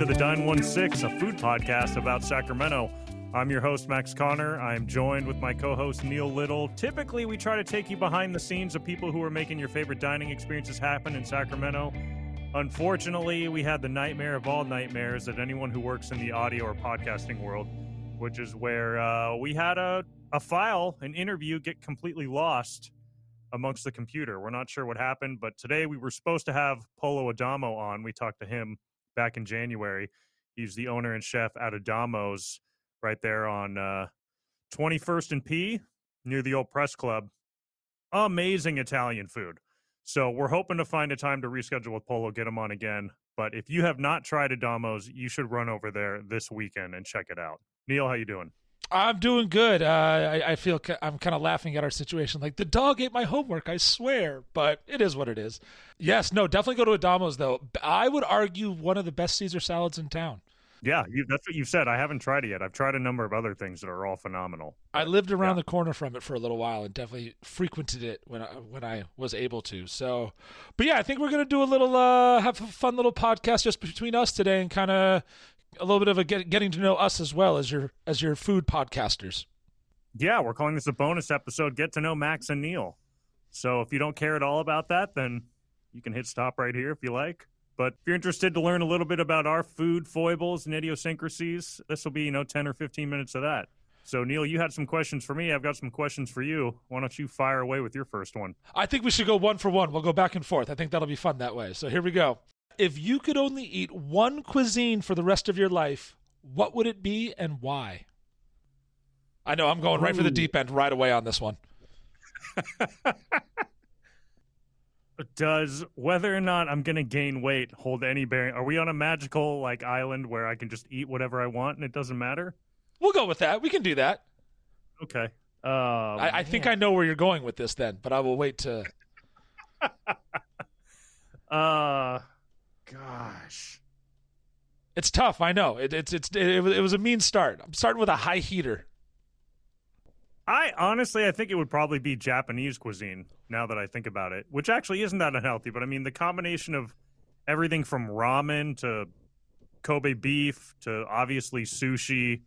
to the Dine 16, a food podcast about Sacramento. I'm your host, Max Connor. I'm joined with my co host, Neill Little. Typically, we try to take you behind the scenes of people who are making your favorite dining experiences happen in Sacramento. Unfortunately, we had the nightmare of all nightmares that anyone who works in the audio or podcasting world, which is where uh, we had a, a file, an interview, get completely lost amongst the computer. We're not sure what happened, but today we were supposed to have Polo Adamo on. We talked to him back in January. He's the owner and chef at Adamo's right there on uh, 21st and P near the old press club. Amazing Italian food. So we're hoping to find a time to reschedule with Polo, get him on again. But if you have not tried Adamo's, you should run over there this weekend and check it out. Neill, how you doing? I'm doing good. Uh, I, I, feel ca- I'm kind of laughing at our situation. Like the dog ate my homework, I swear, but it is what it is. Yes, no, definitely go to Adamo's though. I would argue one of the best Caesar salads in town. Yeah, you, that's what you said. I haven't tried it yet. I've tried a number of other things that are all phenomenal. I lived around yeah. the corner from it for a little while and definitely frequented it when I, when I was able to. So, but yeah, I think we're gonna do a little uh, have a fun little podcast just between us today and kind of a little bit of a get, getting to know us as well as your as your food podcasters. Yeah, we're calling this a bonus episode. Get to know Max and Neill. So if you don't care at all about that, then you can hit stop right here if you like. But if you're interested to learn a little bit about our food foibles and idiosyncrasies, this will be, you know, 10 or 15 minutes of that. So, Neill, you had some questions for me. I've got some questions for you. Why don't you fire away with your first one? I think we should go one for one. We'll go back and forth. I think that'll be fun that way. So, here we go. If you could only eat one cuisine for the rest of your life, what would it be and why? I know I'm going right for the deep end right away on this one. does whether or not I'm going to gain weight hold any bearing? Are we on a magical like island where I can just eat whatever I want and it doesn't matter? We'll go with that. We can do that. Okay. Um, I, I think I know where you're going with this then, but I will wait to. uh, it's tough. I know it, it's it's it, it was a mean start. I'm starting with a high heater. I honestly, I think it would probably be Japanese cuisine. Now that I think about it, which actually isn't that unhealthy, but I mean the combination of everything from ramen to Kobe beef to obviously sushi.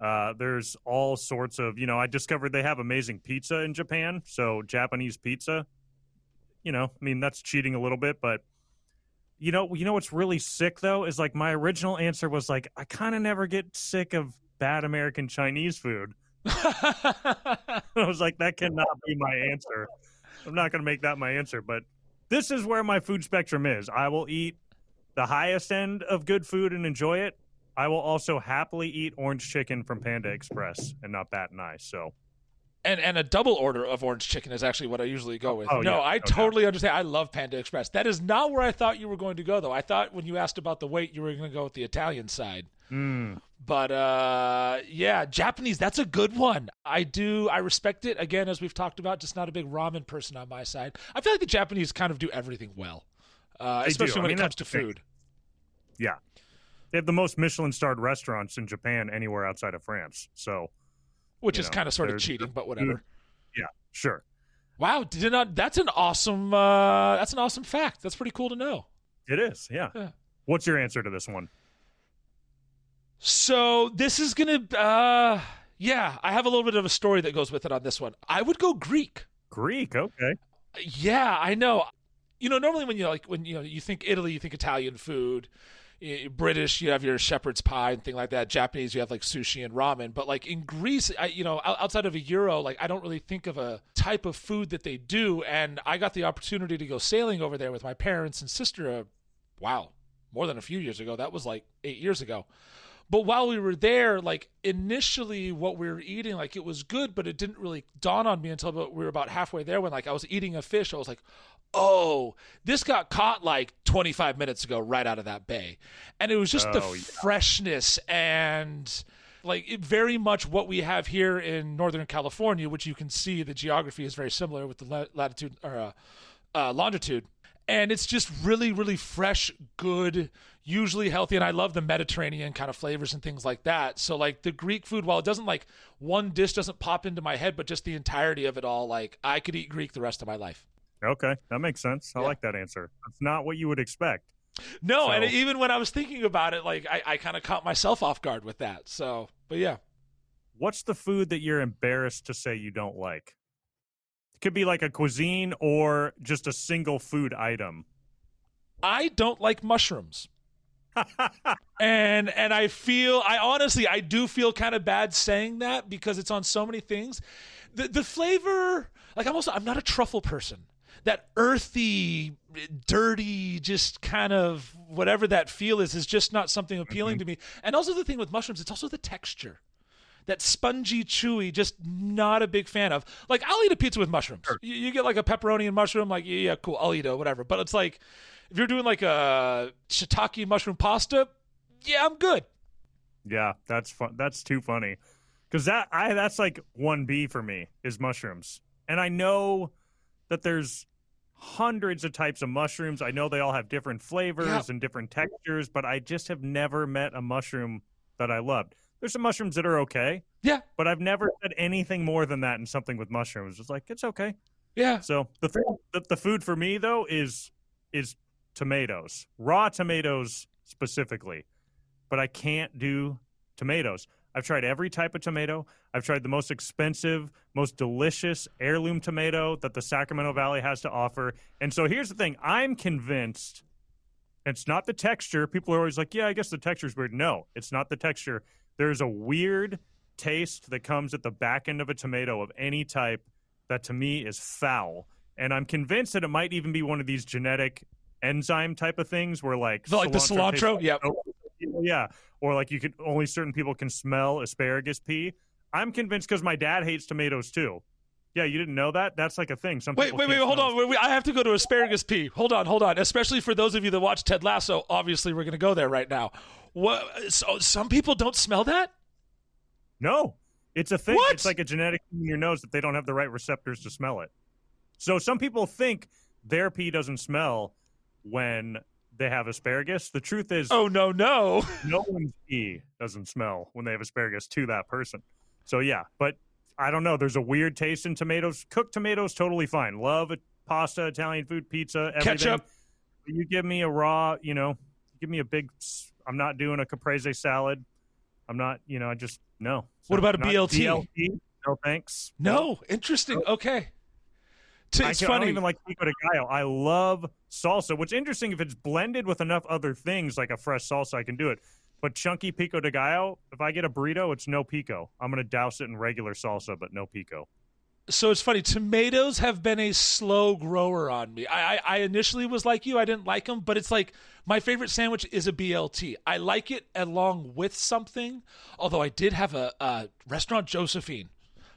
Uh, there's all sorts of, you know, I discovered they have amazing pizza in Japan. So Japanese pizza, you know, I mean that's cheating a little bit, but you know, you know what's really sick though is like my original answer was like I kind of never get sick of bad American Chinese food. I was like, that cannot be my answer. I'm not going to make that my answer, but this is where my food spectrum is. I will eat the highest end of good food and enjoy it. I will also happily eat orange chicken from Panda Express and not bat an eye. So, and and a double order of orange chicken is actually what I usually go with. Oh, no, yeah, I no totally understand. I love Panda Express. That is not where I thought you were going to go, though. I thought when you asked about the weight, you were going to go with the Italian side. Mm. But uh, yeah, Japanese. That's a good one. I do. I respect it. Again, as we've talked about, just not a big ramen person on my side. I feel like the Japanese kind of do everything well, uh, especially when mean, it comes to food. Yeah, they have the most Michelin-starred restaurants in Japan anywhere outside of France. So, which is kind of sort of cheating, but whatever. Yeah, sure. Wow, did not? That's an awesome. Uh, that's an awesome fact. That's pretty cool to know. It is. Yeah. yeah. What's your answer to this one? So this is gonna, uh, yeah, I have a little bit of a story that goes with it on this one. I would go Greek. Greek, okay. Yeah, I know. You know, normally when you like when you know you think Italy, you think Italian food. British, you have your shepherd's pie and thing like that. Japanese, you have like sushi and ramen. But like in Greece, I, you know, outside of a euro, like I don't really think of a type of food that they do. And I got the opportunity to go sailing over there with my parents and sister. Uh, wow, more than a few years ago. That was like eight years ago. But while we were there, like initially what we were eating, like it was good, but it didn't really dawn on me until we were about halfway there when like I was eating a fish. I was like, oh, this got caught like 25 minutes ago right out of that bay. And it was just oh, the yeah. freshness and like it, very much what we have here in Northern California, which you can see the geography is very similar with the latitude or uh, uh, longitude and it's just really really fresh good usually healthy and i love the mediterranean kind of flavors and things like that so like the greek food while it doesn't like one dish doesn't pop into my head but just the entirety of it all like i could eat greek the rest of my life okay that makes sense i yeah. like that answer that's not what you would expect No, So- and even when I was thinking about it, like I, I kind of caught myself off guard with that. So, but yeah, What's the food that you're embarrassed to say you don't like? It could be like a cuisine or just a single food item. I don't like mushrooms. and and I feel I honestly I do feel kind of bad saying that because it's on so many things. The the flavor like I'm also I'm not a truffle person. That earthy, dirty, just kind of whatever that feel is is just not something appealing to mm-hmm. me. And also the thing with mushrooms, it's also the texture. That spongy, chewy, just not a big fan of. Like I'll eat a pizza with mushrooms. You, you get like a pepperoni and mushroom, like yeah, yeah, cool, I'll eat it, whatever. But it's like if you're doing like a shiitake mushroom pasta, yeah, I'm good. Yeah, that's fun. That's too funny. Cuz that I that's like 1B for me is mushrooms. And I know that there's hundreds of types of mushrooms. I know they all have different flavors Yeah. and different textures, but I just have never met a mushroom that I loved. There's some mushrooms that are okay, Yeah, but I've never said anything more than that in something with mushrooms. It's like it's okay. yeah. So the thing, the, the food for me though is is tomatoes, raw tomatoes specifically, but I can't do tomatoes. I've tried every type of tomato. I've tried the most expensive, most delicious heirloom tomato that the Sacramento Valley has to offer. And so here's the thing: I'm convinced it's not the texture. People are always like, "Yeah, I guess the texture's weird." No, it's not the texture. There's a weird taste that comes at the back end of a tomato of any type that to me is foul. And I'm convinced that it might even be one of these genetic enzyme type of things where like The- like the tastes cilantro? Yep. Yeah. Or like you could only certain people can smell asparagus pea. I'm convinced because my dad hates tomatoes too. Yeah, you didn't know that? That's like a thing. Some Wait, wait, wait, hold on. Wait, wait, I have to go to asparagus pea. Hold on, hold on. Especially for those of you that watch Ted Lasso, obviously we're going to go there right now. What? So some people don't smell that. No, it's a thing. What? It's like a genetic thing in your nose that they don't have the right receptors to smell it. So some people think their pee doesn't smell when they have asparagus. The truth is, Oh no, no. no one's pee doesn't smell when they have asparagus to that person. So yeah, but I don't know. There's a weird taste in tomatoes. Cooked tomatoes, totally fine. Love. Pasta, Italian food, pizza, everything. Ketchup. You give me a raw, you know, give me a big. I'm not doing a caprese salad. I'm not, you know, I just no. What about a BLT? BLT? No thanks. No, interesting. Okay. T- I, It's can, I funny. don't even like pico de gallo. I love salsa. What's interesting if it's blended with enough other things like a fresh salsa, I can do it. But chunky pico de gallo, if I get a burrito, it's no pico. I'm gonna douse it in regular salsa, but no pico. so it's funny. Tomatoes have been a slow grower on me. I, I, I initially was like you. I didn't like them, but it's like my favorite sandwich is a BLT. I like it along with something. Although I did have a, a restaurant, Josephine.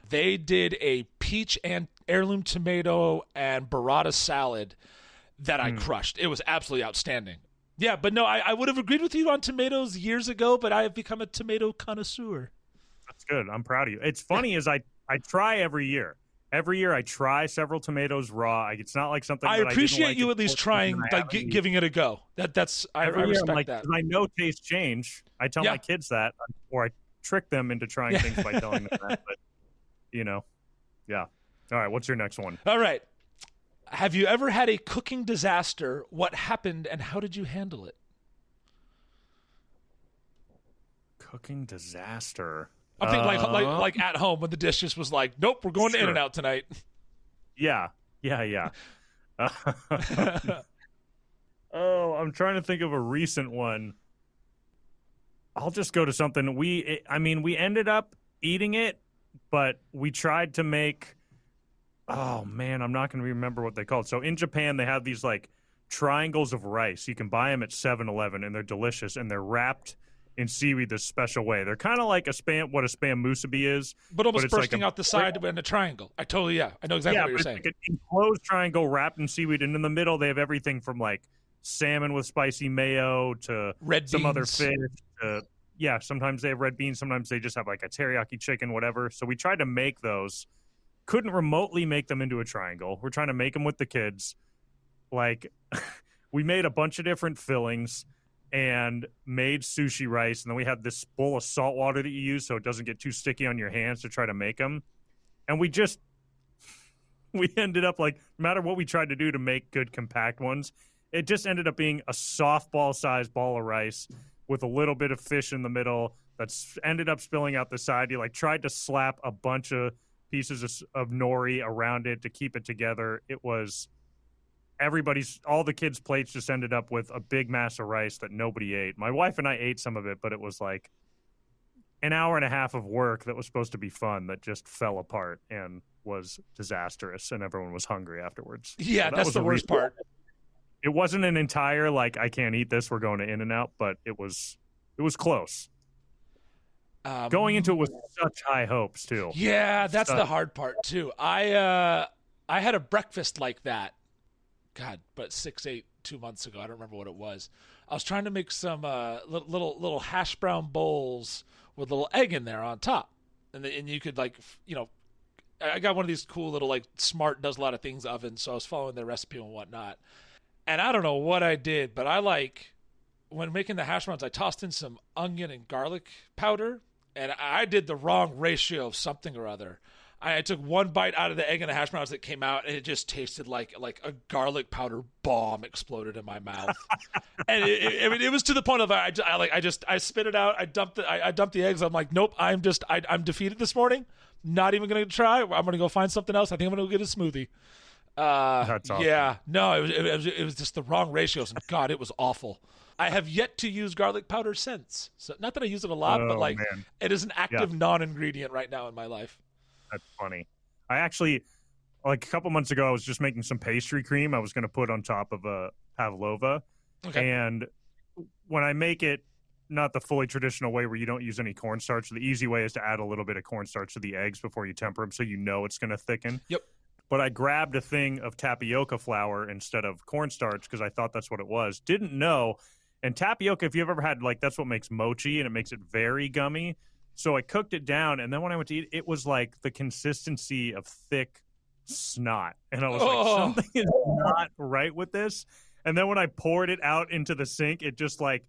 They did a peach and heirloom tomato and burrata salad that I hmm. crushed. It was absolutely outstanding. Yeah, but no, I, I would have agreed with you on tomatoes years ago, but I have become a tomato connoisseur. That's good. I'm proud of you. It's funny is I I try every year. Every year I try several tomatoes raw. It's not like something I appreciate like you at least trying, I like eaten. giving it a go. That that's I, I respect like, that. I know tastes change. I tell Yeah. my kids that, or I trick them into trying things by telling them that. But you know, yeah. All right, what's your next one? All right. Have you ever had a cooking disaster? What happened and how did you handle it? Cooking disaster. I'm thinking like like Uh, like at home when the dish just was like, nope, we're going to In and Out tonight. Yeah, yeah, yeah. oh, I'm trying to think of a recent one. I'll just go to something we. I mean, we ended up eating it, but we tried to make. Oh man, I'm not going to remember what they called. So in Japan, they have these like triangles of rice. You can buy them at 7-Eleven, and they're delicious, and they're wrapped in seaweed this special way. They're kind of like a spam, what a spam musubi is, But almost like bursting a- out the side in a triangle. I totally yeah. I know exactly yeah, what you're but saying. like an enclosed triangle wrapped in seaweed, and in the middle they have everything from like salmon with spicy mayo to Red some other fish. To, yeah, sometimes they have red beans. Sometimes they just have like a teriyaki chicken, whatever. So we tried to make those. Couldn't remotely make them into a triangle. We're trying to make them with the kids. Like, we made a bunch of different fillings and made sushi rice, and then we had this bowl of salt water that you use so it doesn't get too sticky on your hands to try to make them. And we just we ended up like no matter what we tried to do to make good compact ones it just ended up being a softball sized ball of rice with a little bit of fish in the middle that's ended up spilling out the side. You like tried to slap a bunch of pieces of, of nori around it to keep it together. It was everybody's all the kids' plates just ended up with a big mass of rice that nobody ate. My wife and I ate some of it, but it was like an hour and a half of work that was supposed to be fun that just fell apart and was disastrous and everyone was hungry afterwards. Yeah, so that that's the worst reason. part. It wasn't an entire like I can't eat this, we're going to in and out, but it was it was close. Um, Going into it with such high hopes too. Yeah, that's such. the hard part too. I uh I had a breakfast like that. God, but six, eight, two months ago. I don't remember what it was. I was trying to make some uh, little, little little hash brown bowls with a little egg in there on top, and the, and you could like you know, I got one of these cool little like smart does a lot of things ovens, so I was following their recipe and whatnot. And I don't know what I did, but I like when making the hash browns, I tossed in some onion and garlic powder and I did the wrong ratio of something or other. I took one bite out of the egg and the hash browns that came out, and it just tasted like like a garlic powder bomb exploded in my mouth. and it, it, I mean, it was to the point of I, I like I just I spit it out. I dumped the I, I dumped the eggs. I'm like, nope, I'm just I, am defeated this morning. Not even gonna try. I'm gonna go find something else. I think I'm gonna go get a smoothie. Uh, That's awesome. Yeah, no, it was, it was it was just the wrong ratios, and God, it was awful. I have yet to use garlic powder since. So not that I use it a lot, oh, but like man. it is an active yeah. non-ingredient right now in my life. That's funny. I actually like a couple months ago I was just making some pastry cream I was going to put on top of a pavlova. Okay. And when I make it not the fully traditional way where you don't use any cornstarch, the easy way is to add a little bit of cornstarch to the eggs before you temper them so you know it's going to thicken. Yep but I grabbed a thing of tapioca flour instead of cornstarch because I thought that's what it was. Didn't know and tapioca, if you've ever had like that's what makes mochi and it makes it very gummy. So I cooked it down, and then when I went to eat, it was like the consistency of thick snot, and I was oh. like, something is not right with this. And then when I poured it out into the sink, it just like,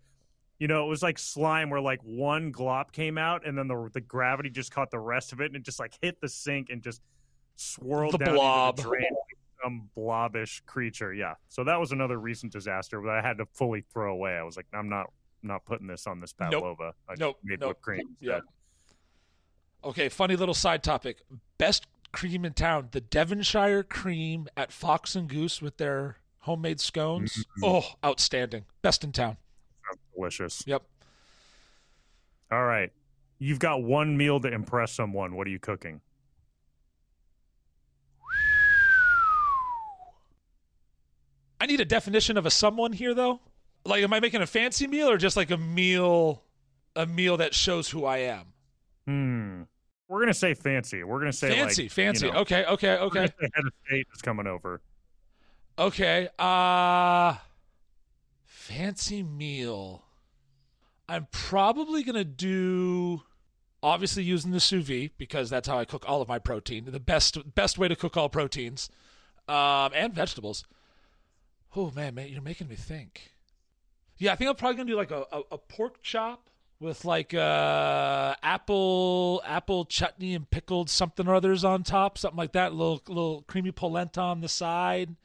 you know, it was like slime where like one glop came out, and then the the gravity just caught the rest of it, and it just like hit the sink and just swirled the down blob. the drain some blobbish creature. Yeah. So that was another recent disaster that I had to fully throw away. I was like, I'm not not putting this on this pavlova. Nope. I nope. made nope. whipped cream. Yeah. Okay, funny little side topic. Best cream in town, the Devonshire cream at Fox and Goose with their homemade scones. Mm-hmm. Oh, outstanding. Best in town. Sounds delicious. Yep. All right. You've got one meal to impress someone. What are you cooking? I need a definition of a someone here, though. Like, am I making a fancy meal or just like a meal, a meal that shows who I am? Hmm. We're gonna say fancy. We're gonna say fancy, like, fancy. You know, okay, okay, okay. Head of state is coming over. Okay. Uh fancy meal. I'm probably gonna do obviously using the sous vide because that's how I cook all of my protein. The best best way to cook all proteins, um, and vegetables. Oh man, man, you're making me think. Yeah, I think I'm probably gonna do like a, a, a pork chop with like uh, apple apple chutney and pickled something or others on top, something like that. A little little creamy polenta on the side,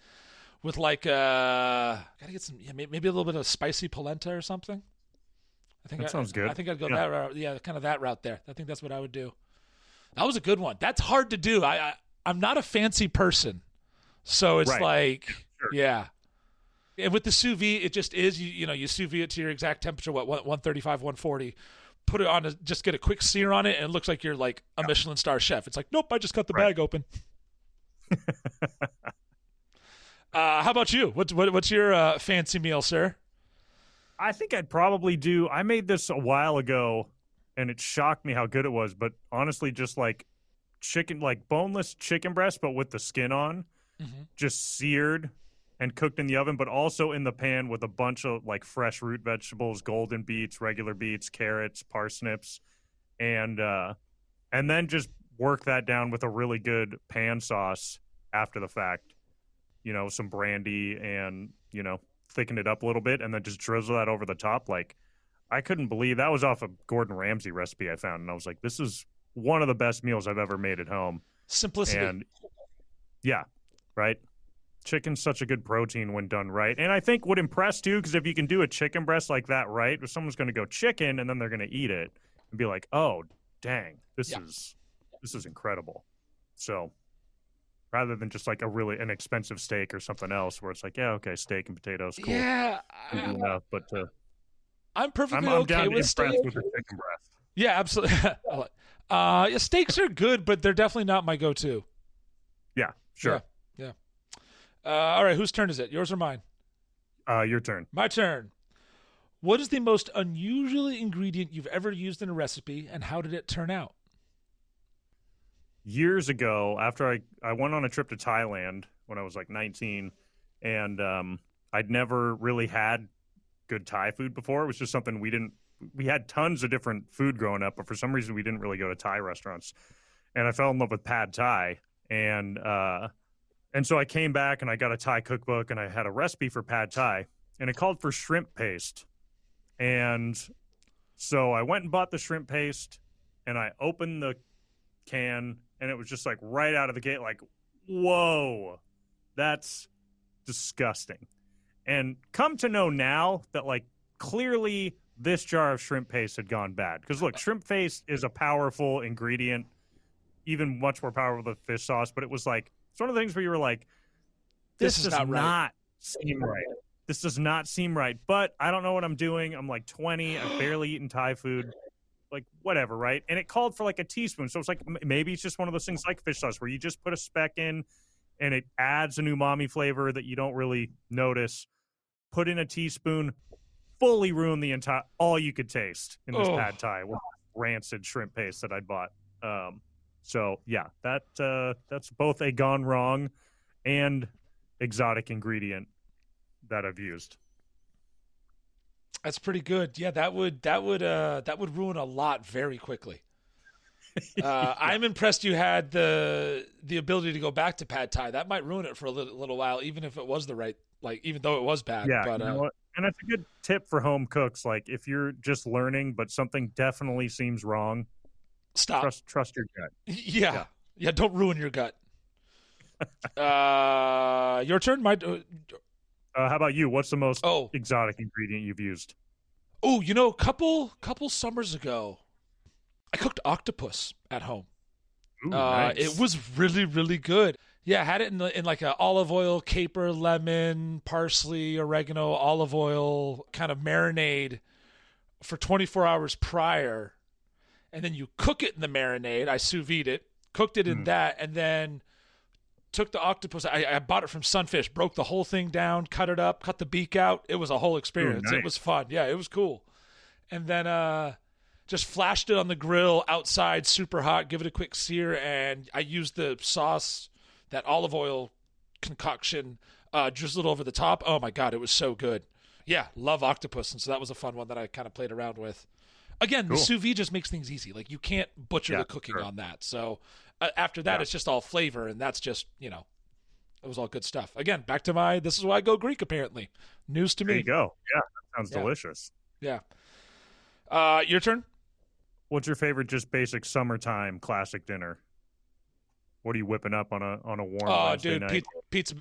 with like uh, gotta get some yeah maybe a little bit of spicy polenta or something. I think that I, sounds good. I think I'd go yeah. that route. Yeah, kind of that route there. I think that's what I would do. That was a good one. That's hard to do. I, I I'm not a fancy person, so it's right. like sure. yeah. And with the sous vide, it just is. You, you know, you sous vide it to your exact temperature, what, 135, 140. Put it on, a, just get a quick sear on it, and it looks like you're like a. Michelin star chef. It's like, nope, I just cut the right. bag open. uh, how about you? What, what, what's your uh, fancy meal, sir? I think I'd probably do. I made this a while ago, and it shocked me how good it was. But honestly, just like chicken, like boneless chicken breast, but with the skin on, mm-hmm. just seared and cooked in the oven, but also in the pan with a bunch of like fresh root vegetables, golden beets, regular beets, carrots, parsnips, and uh, and then just work that down with a really good pan sauce after the fact. You know, some brandy and you know thicken it up a little bit, and then just drizzle that over the top. Like I couldn't believe that was off a Gordon Ramsay recipe I found, and I was like, this is one of the best meals I've ever made at home. Simplicity. And yeah, right chicken's such a good protein when done right. And I think would impress too, because if you can do a chicken breast like that right, if someone's going to go chicken and then they're going to eat it and be like, "Oh, dang, this Yeah. is this is incredible." So rather than just like a really inexpensive steak or something else, where it's like, yeah, okay, steak and potatoes, cool, Yeah, easy I, enough. But uh, I'm I'm, perfectly I'm okay down with steak. with the chicken breast. Yeah, absolutely. Uh, yeah, steaks are good, but they're definitely not my go-to. Yeah, sure. Uh, all right, whose turn is it? Yours or mine? Uh, your turn. My turn. What is the most unusual ingredient you've ever used in a recipe, and how did it turn out? years ago after I, I went on a trip to Thailand when I was like 19 and um, I'd never really had good Thai food before. It was just something we didn't we had tons of different food growing up, but for some reason we didn't really go to Thai restaurants. And I fell in love with pad Thai and uh and so I came back and I got a Thai cookbook and I had a recipe for pad Thai and it called for shrimp paste. And so I went and bought the shrimp paste and I opened the can and it was just like right out of the gate like whoa that's disgusting and come to know now that like clearly this jar of shrimp paste had gone bad because look shrimp paste is a powerful ingredient even much more powerful than fish sauce but it was like it's one of the things where you were like this, This is does not right. not seem right this does not seem right but i don't know what i'm doing i'm like 20 i've barely eaten thai food like whatever, right? And it called for like a teaspoon. So it's like maybe it's just one of those things like fish sauce where you just put a speck in and it adds an umami flavor that you don't really notice. Put in a teaspoon, fully ruin the entire all you could taste in this Oh. pad thai was rancid shrimp paste that I bought. Um, so yeah, that uh, that's both a gone wrong and exotic ingredient that I've used. That's pretty good. Yeah, that would that would uh that would ruin a lot very quickly. Uh, I'm impressed you had the the ability to go back to pad thai. That might ruin it for a little, little while, even if it was the right like even though it was bad. Yeah, but you know uh? And that's a good tip for home cooks. Like if you're just learning, but something definitely seems wrong, stop. trust trust your gut. Yeah. Yeah. yeah, Don't ruin your gut. uh, your turn. My uh, Uh, how about you? What's the most oh exotic ingredient you've used? oh. You know, a couple couple summers ago, I cooked octopus at home. Ooh, Uh, nice. It was really, really good. Yeah, I had it in, the, in like a olive oil, caper, lemon, parsley, oregano, olive oil kind of marinade for 24 hours prior, and then you cook it in the marinade. I sous vide it, cooked it in Mm. that, and then took the octopus. I, I bought it from Sunh Fish, broke the whole thing down, cut it up, cut the beak out. It was a whole experience. It nice. was fun. Yeah, it was cool. And then uh, just flashed it on the grill outside, super hot. Give it a quick sear, and I used the sauce, that olive oil concoction, uh, drizzled over the top. Oh my god, it was so good. Yeah, love octopus, and so that was a fun one that I kind of played around with. Again, the Cool. sous vide just makes things easy. Like you can't butcher Yeah, the cooking sure. on that. So uh, after that, Yeah. it's just all flavor, and that's just you know, it was all good stuff. Again, back to my. This is why I go Greek. Apparently, news to me. there me. you go. Yeah, that sounds Yeah. delicious. Yeah. Uh, your turn. What's your favorite just basic summertime classic dinner? What are you whipping up on a on a warm Oh, Wednesday dude, night? pizza, pizza,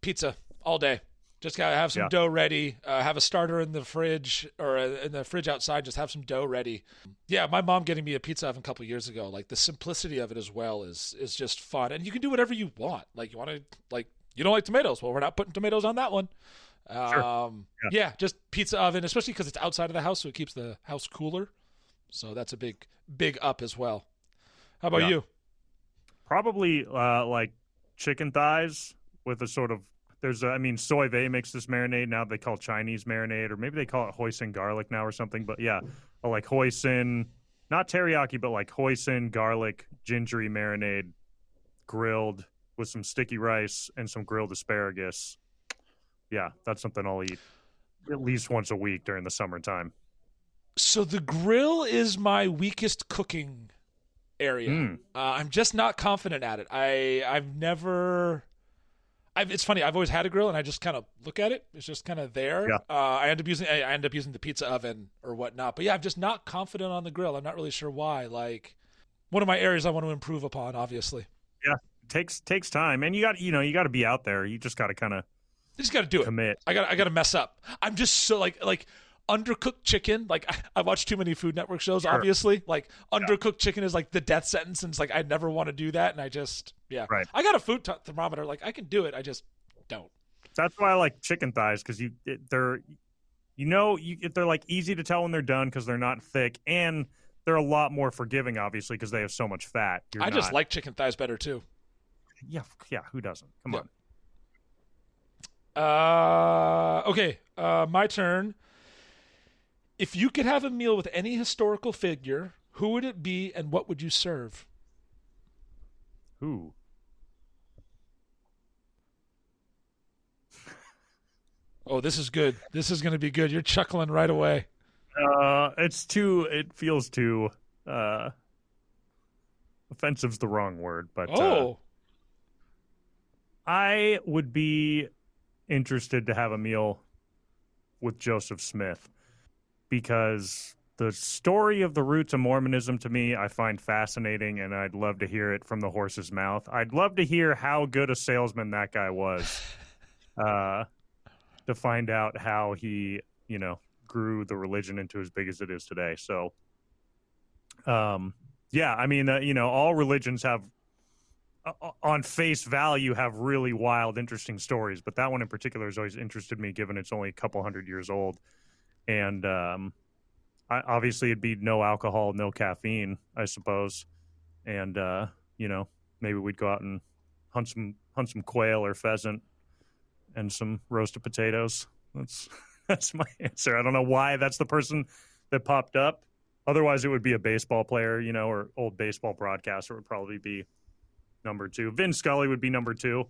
pizza all day. Just gotta have some Yeah. dough ready. Uh, have a starter in the fridge or uh, in the fridge outside. Just have some dough ready. Yeah, my mom getting me a pizza oven a couple years ago. Like the simplicity of it as well is is just fun, and you can do whatever you want. Like you want to like you don't like tomatoes. Well, we're not putting tomatoes on that one. Um, yeah. just pizza oven, especially because it's outside of the house, so it keeps the house cooler. So that's a big big up as well. How about Yeah. you? Probably uh, like chicken thighs with a sort of there's a, I mean Soy Vay makes this marinade now they call it Chinese marinade or maybe they call it hoisin garlic now or something but yeah a like hoisin not teriyaki but like hoisin garlic gingery marinade grilled with some sticky rice and some grilled asparagus yeah that's something I'll eat at least once a week during the summertime So the grill is my weakest cooking area. Mm. Uh, I'm just not confident at it. I I've never. I've, it's funny. I've always had a grill, and I just kind of look at it. It's just kind of there. Yeah. Uh, I end up using I end up using the pizza oven or whatnot. But yeah, I'm just not confident on the grill. I'm not really sure why. Like one of my areas I want to improve upon, obviously. Yeah, takes takes time, and you got you know you got to be out there. You just got to kind of You just got to do it. commit. I got I got to mess up. I'm just so like like undercooked chicken. Like I, I watch too many Food Network shows. Obviously, like undercooked chicken is like the death sentence, and it's like I never want to do that, and I just yeah. Right. I got a food t- thermometer. Like I can do it. I just don't. That's why I like chicken thighs because you it, they're you know you they're like easy to tell when they're done because they're not thick and they're a lot more forgiving obviously because they have so much fat. You're I just not- like chicken thighs better too. yeah yeah who doesn't come Yeah. on Uh, okay, uh, my turn. If you could have a meal with any historical figure, who would it be, and what would you serve? who Oh, this is good. This is going to be good. You're chuckling right away. uh it's too it feels too uh offensive's the wrong word but uh, Oh, I would be interested to have a meal with Joseph Smith because the story of the roots of Mormonism to me I find fascinating and I'd love to hear it from the horse's mouth. I'd love to hear how good a salesman that guy was. uh to find out how he, you know, grew the religion into as big as it is today. So um yeah, I mean, uh, you know, all religions have uh, on face value have really wild interesting stories but that one in particular has always interested me given it's only a couple hundred years old and um I, obviously it'd be no alcohol no caffeine i suppose and uh you know maybe we'd go out and hunt some hunt some quail or pheasant and some roasted potatoes that's that's my answer i don't know why that's the person that popped up otherwise it would be a baseball player you know or old baseball broadcaster would probably be number two. Vin Scully would be number two.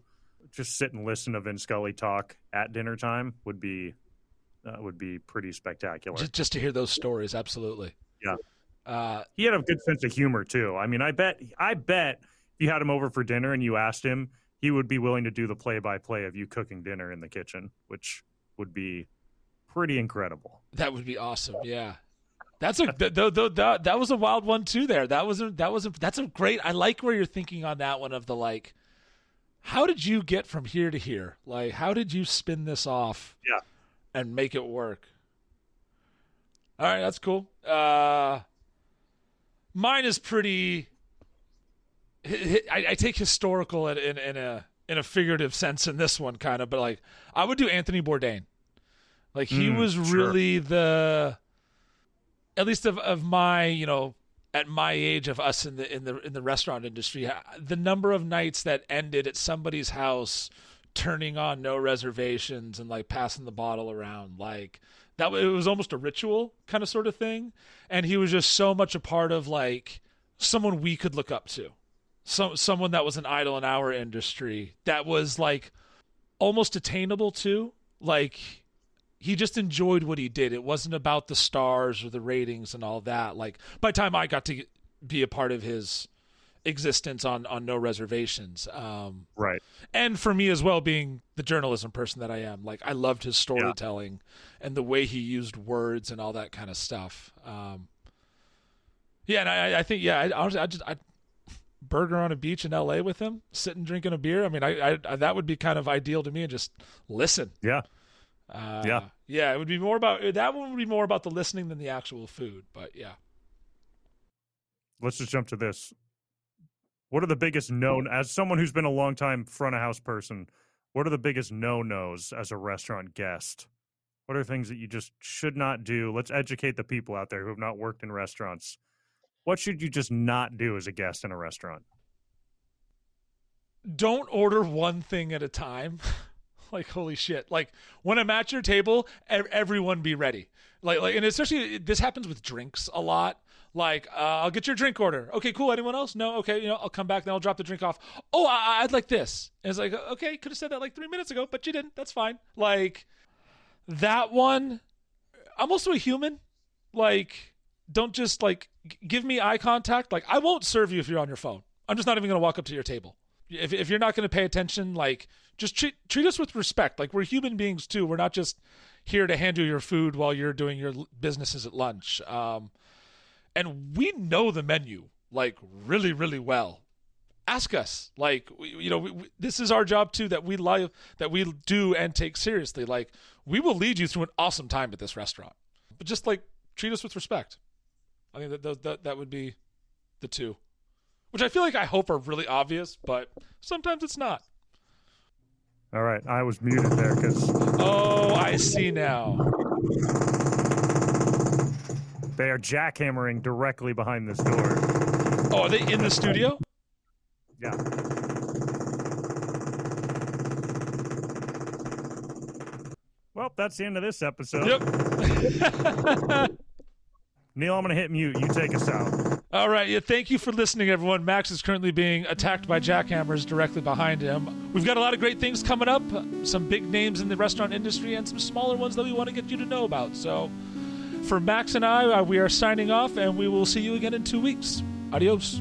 Just sit and listen to Vin Scully talk at dinner time would be uh, would be pretty spectacular. just, just to hear those stories, absolutely. Yeah. Uh, he had a good sense of humor too. I mean, I bet I bet if you had him over for dinner and you asked him, he would be willing to do the play by play of you cooking dinner in the kitchen, which would be pretty incredible. that would be awesome. Yeah. That's a th- th- th- th- that was a wild one too. There, that was a, that was a, that's a great. I like where you're thinking on that one of the like, how did you get from here to here? Like, how did you spin this off? Yeah. And make it work. All right, that's cool. Uh, mine is pretty. I, I take historical in, in, in a in a figurative sense in this one, kind of, but like I would do Anthony Bourdain. Like he Mm, was sure. really the, at least of, of my you know at my age of us in the in the in the restaurant industry, the number of nights that ended at somebody's house turning on no reservations and like passing the bottle around like that it was almost a ritual kind of sort of thing. And he was just so much a part of like someone we could look up to. Some someone that was an idol in our industry that was like almost attainable too like he just enjoyed what he did. It wasn't about the stars or the ratings and all that. Like by the time i got to be a part of his existence on on no reservations um Right. and for me as well being the journalism person that i am like i loved his storytelling and the way he used words and all that kind of stuff um yeah and i i think yeah i honestly i just i burger on a beach in la with him sitting drinking a beer i mean i, I that would be kind of ideal to me and just listen Yeah. uh, Yeah. yeah it would be more about that one would be more about the listening than the actual food but yeah Let's just jump to this. What are the biggest known as someone who's been a long time front of house person? What are the biggest no nos as a restaurant guest? What are things that you just should not do? Let's educate the people out there who have not worked in restaurants. What should you just not do as a guest in a restaurant? don't order one thing at a time. like holy shit! Like when I'm at your table, everyone be ready. Like like, and especially this happens with drinks a lot. Like uh, I'll get your drink order. Okay, cool. Anyone else? No. Okay, you know I'll come back. Then I'll drop the drink off. Oh, I, I'd like this. And it's like okay, could have said that like three minutes ago, but you didn't. That's fine. Like that one. I'm also a human. Like don't just like g- give me eye contact. Like I won't serve you if you're on your phone. I'm just not even to walk up to your table. If if you're not to pay attention, like just treat treat us with respect. Like we're human beings too. We're not just here to hand you your food while you're doing your businesses at lunch. Um, and we know the menu like really really well. ask us. Like, we, you know, we, we, this is our job too that we live, that we do and take seriously. Like, we will lead you through an awesome time at this restaurant, but just like treat us with respect. I think that that, that, that would be the two, which I feel like I hope are really obvious, but sometimes it's not. All right, I was muted there because. Oh, I see now. They are jackhammering directly behind this door. Oh, are they in the studio? Yeah. Well, that's the end of this episode. Yep. Neill, I'm going to hit mute. You take us out. All right. Yeah. Thank you for listening, everyone. Max is currently being attacked by jackhammers directly behind him. We've got a lot of great things coming up. Some big names in the restaurant industry and some smaller ones that we want to get you to know about. So, for Max and I, uh, we are signing off, and we will see you again in two weeks. Adios.